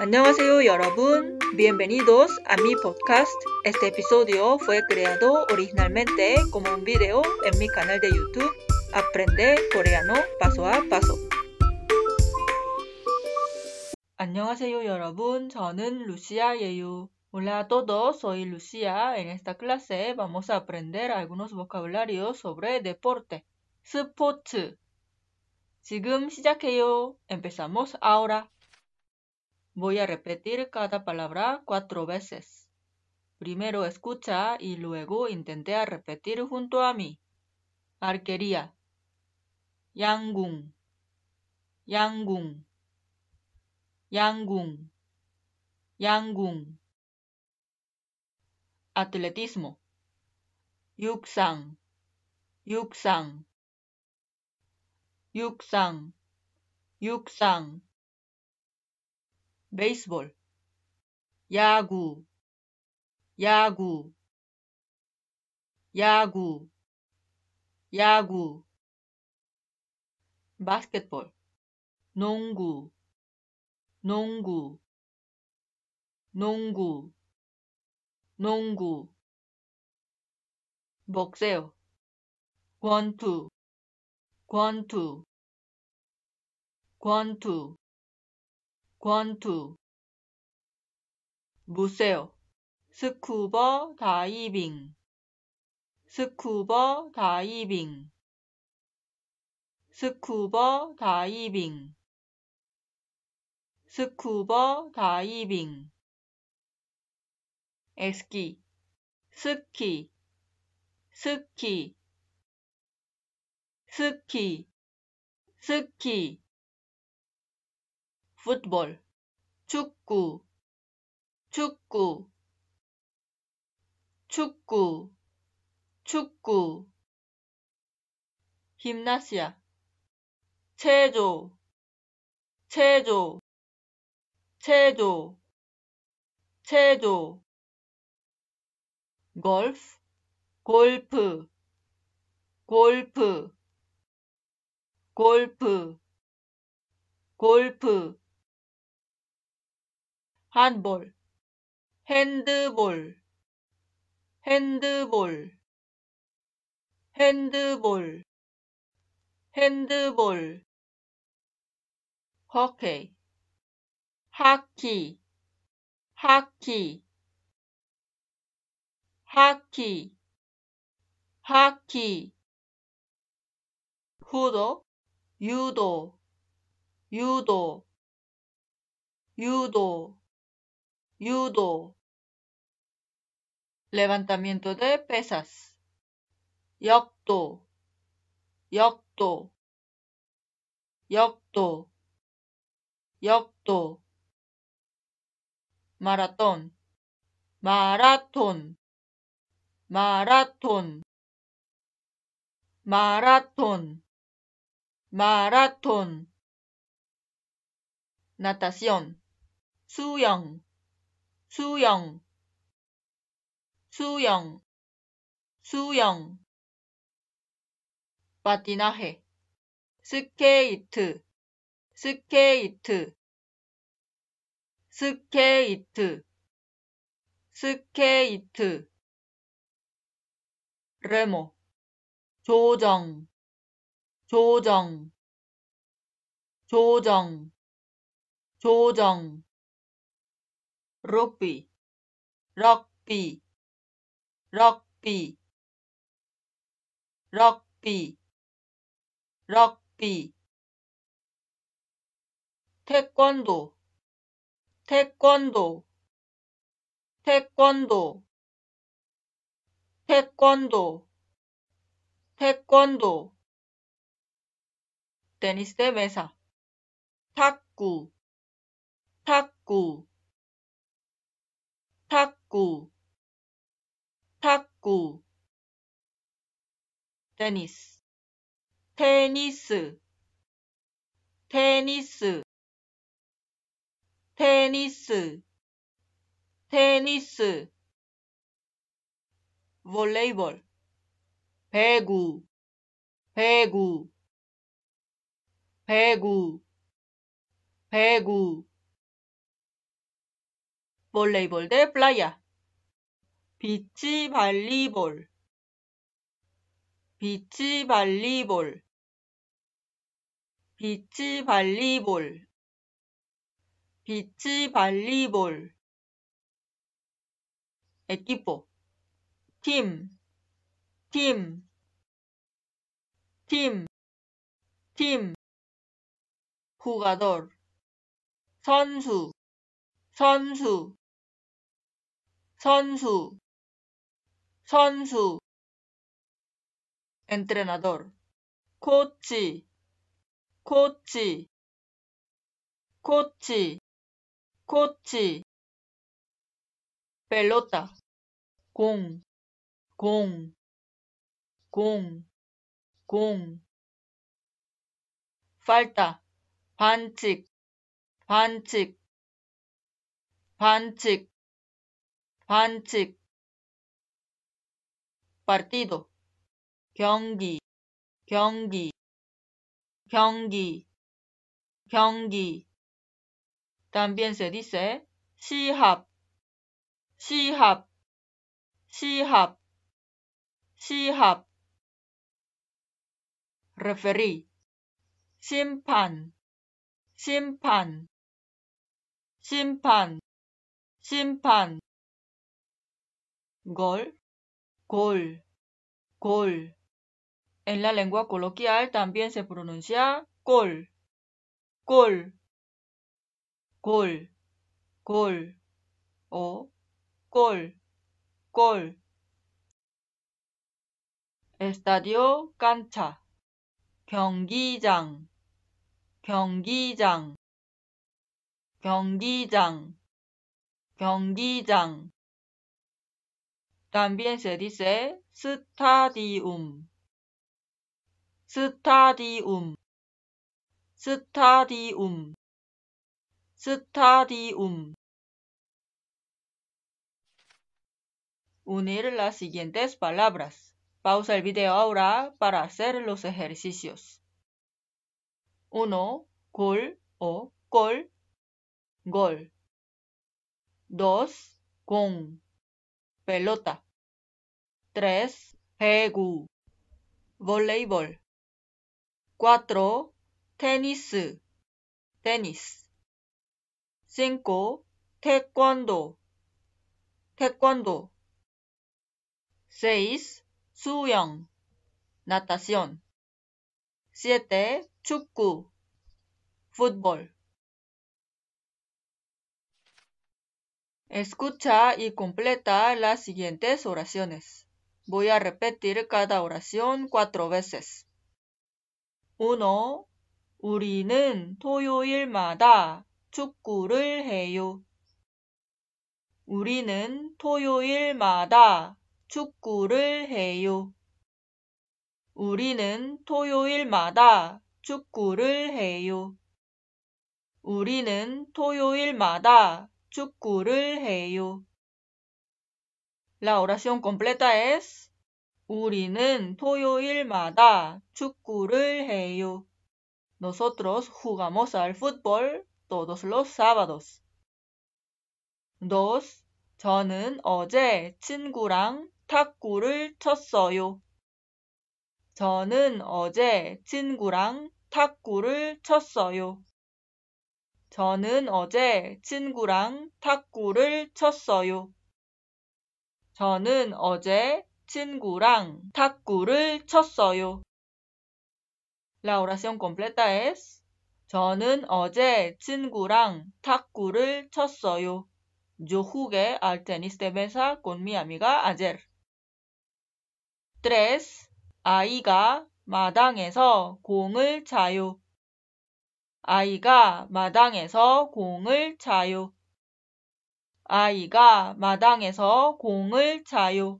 Annyeonghaseyo 여러분, bienvenidos a mi podcast. Este episodio fue creado originalmente como un video en mi canal de YouTube Aprende coreano paso a paso. Annyeonghaseyo 여러분, 저는 루시아예요. Hola a todos, soy Lucia. En esta clase vamos a aprender algunos vocabularios sobre deporte. 스포츠. 지금 시작해요. Empezamos ahora. Voy a repetir cada palabra cuatro veces. Primero escucha y luego intenta repetir junto a mí. Arquería. Yangun. Yangun. Yangun. Yangun. Atletismo. Yuksan. Yuksan. Yuksan. Yuksan. 베이스볼, 야구, 야구, 야구, 야구, 바스켓볼, 농구, 농구, 농구, 농구, 복세요, 권투, 권투, 권투, 권투. 무세요. 스쿠버 다이빙. 스쿠버 다이빙. 스쿠버 다이빙. 스쿠버 다이빙. 에스키. 스키. 스키. 스키. 스키 풋볼, 축구, 축구, 축구, 축구, 힘나시아, 체조, 체조, 체조, 체조, 골프, 골프, 골프, 골프, 골프, handball, 핸드볼, 핸드볼, 핸드볼, 핸드볼, 호케이, 하키, 하키, 하키, 하키, 후도, 유도, 유도, 유도, judo, levantamiento de pesas, 역도, 역도, 역도, 역도, 마라톤, 마라톤, 마라톤, 마라톤, 마라톤, natación, 수영, 수영 수영 수영. 파티나헤 스케이트 스케이트 스케이트 스케이트. 레모 조정 조정 조정 조정 rugby, rugby, rugby, rugby, rugby. 태권도, 태권도, 태권도, 태권도, 태권도. tenis de mesa, 탁구, 탁구. 탁구 탁구 테니스 테니스 테니스 테니스 테니스 볼레이볼 배구 배구 배구 배구 voleibol de playa, 비치 발리볼, 비치 발리볼, 비치 발리볼, 비치 발리볼, equipo, 팀, 팀, 팀, 팀, jugador, 선수, 선수, 선수, 선수, entrenador, 코치, 코치, 코치, 코치, pelota, 공, 공, 공, 공, falta, 반칙, 반칙, 반칙, 반칙, partido, 경기, 경기, 경기, 경기. También se dice 시합, 시합, 시합, 시합. referee, 심판, 심판, 심판, 심판. Gol, gol, gol. En la lengua coloquial también se pronuncia gol, gol, gol, gol o gol, gol. Estadio cancha, 경기장, 경기장, 경기장, 경기장. También se dice stadium, stadium, stadium, stadium. Unir las siguientes palabras. Pausa el video ahora para hacer los ejercicios. 1. Gol o gol, gol. 2. Con, pelota. 3. 배구, voleibol. 4. tenis, tenis. 5. taekwondo, taekwondo. 6. 수영, natación. 7. 축구, fútbol. Escucha y completa las siguientes oraciones. Voy a repetir cada oración cuatro veces. 1. 우리는 토요일마다 축구를 해요. 우리는 토요일마다 축구를 해요. 우리는 토요일마다 축구를 해요. 우리는 토요일마다 축구를 해요. La oración completa es 우리는 토요일마다 축구를 해요. Nosotros jugamos al fútbol todos los sábados. 2. 저는 어제 친구랑 탁구를 쳤어요. 저는 어제 친구랑 탁구를 쳤어요. 저는 어제 친구랑 탁구를 쳤어요. 저는 어제 친구랑 탁구를 쳤어요. La oración completa es 저는 어제 친구랑 탁구를 쳤어요. Yo jugué al tenis de mesa con mi amiga ayer. 3. 아이가 마당에서 공을 차요. 아이가 마당에서 공을 차요. 아이가 마당에서 공을 차요.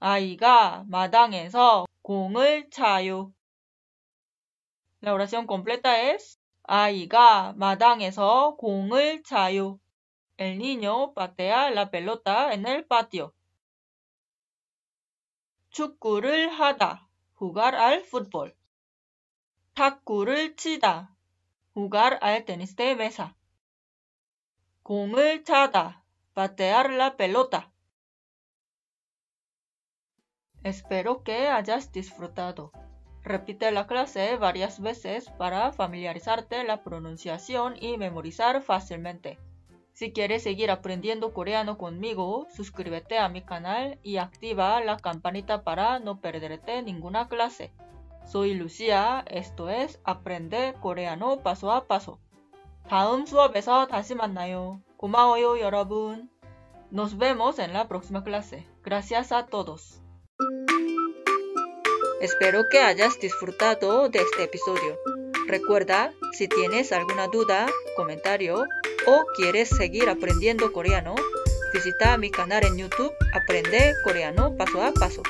아이가 마당에서 공을 차요. La oración completa es 아이가 마당에서 공을 차요. El niño patea la pelota en el patio. 축구를 하다. jugar al fútbol. 탁구를 치다. jugar al tenis de mesa. 공을 차다. Patear la pelota. Espero que hayas disfrutado. Repite la clase varias veces para familiarizarte la pronunciación y memorizar fácilmente. Si quieres seguir aprendiendo coreano conmigo, suscríbete a mi canal y activa la campanita para no perderte ninguna clase. Soy Lucía, esto es Aprende Coreano paso a paso. 다음 수업에서 다시 만나요. 고마워요, 여러분. Nos vemos en la próxima clase. Gracias a todos. Espero que hayas disfrutado de este episodio. Recuerda, si tienes alguna duda, comentario o quieres seguir aprendiendo coreano, visita mi canal en YouTube Aprende Coreano Paso a Paso.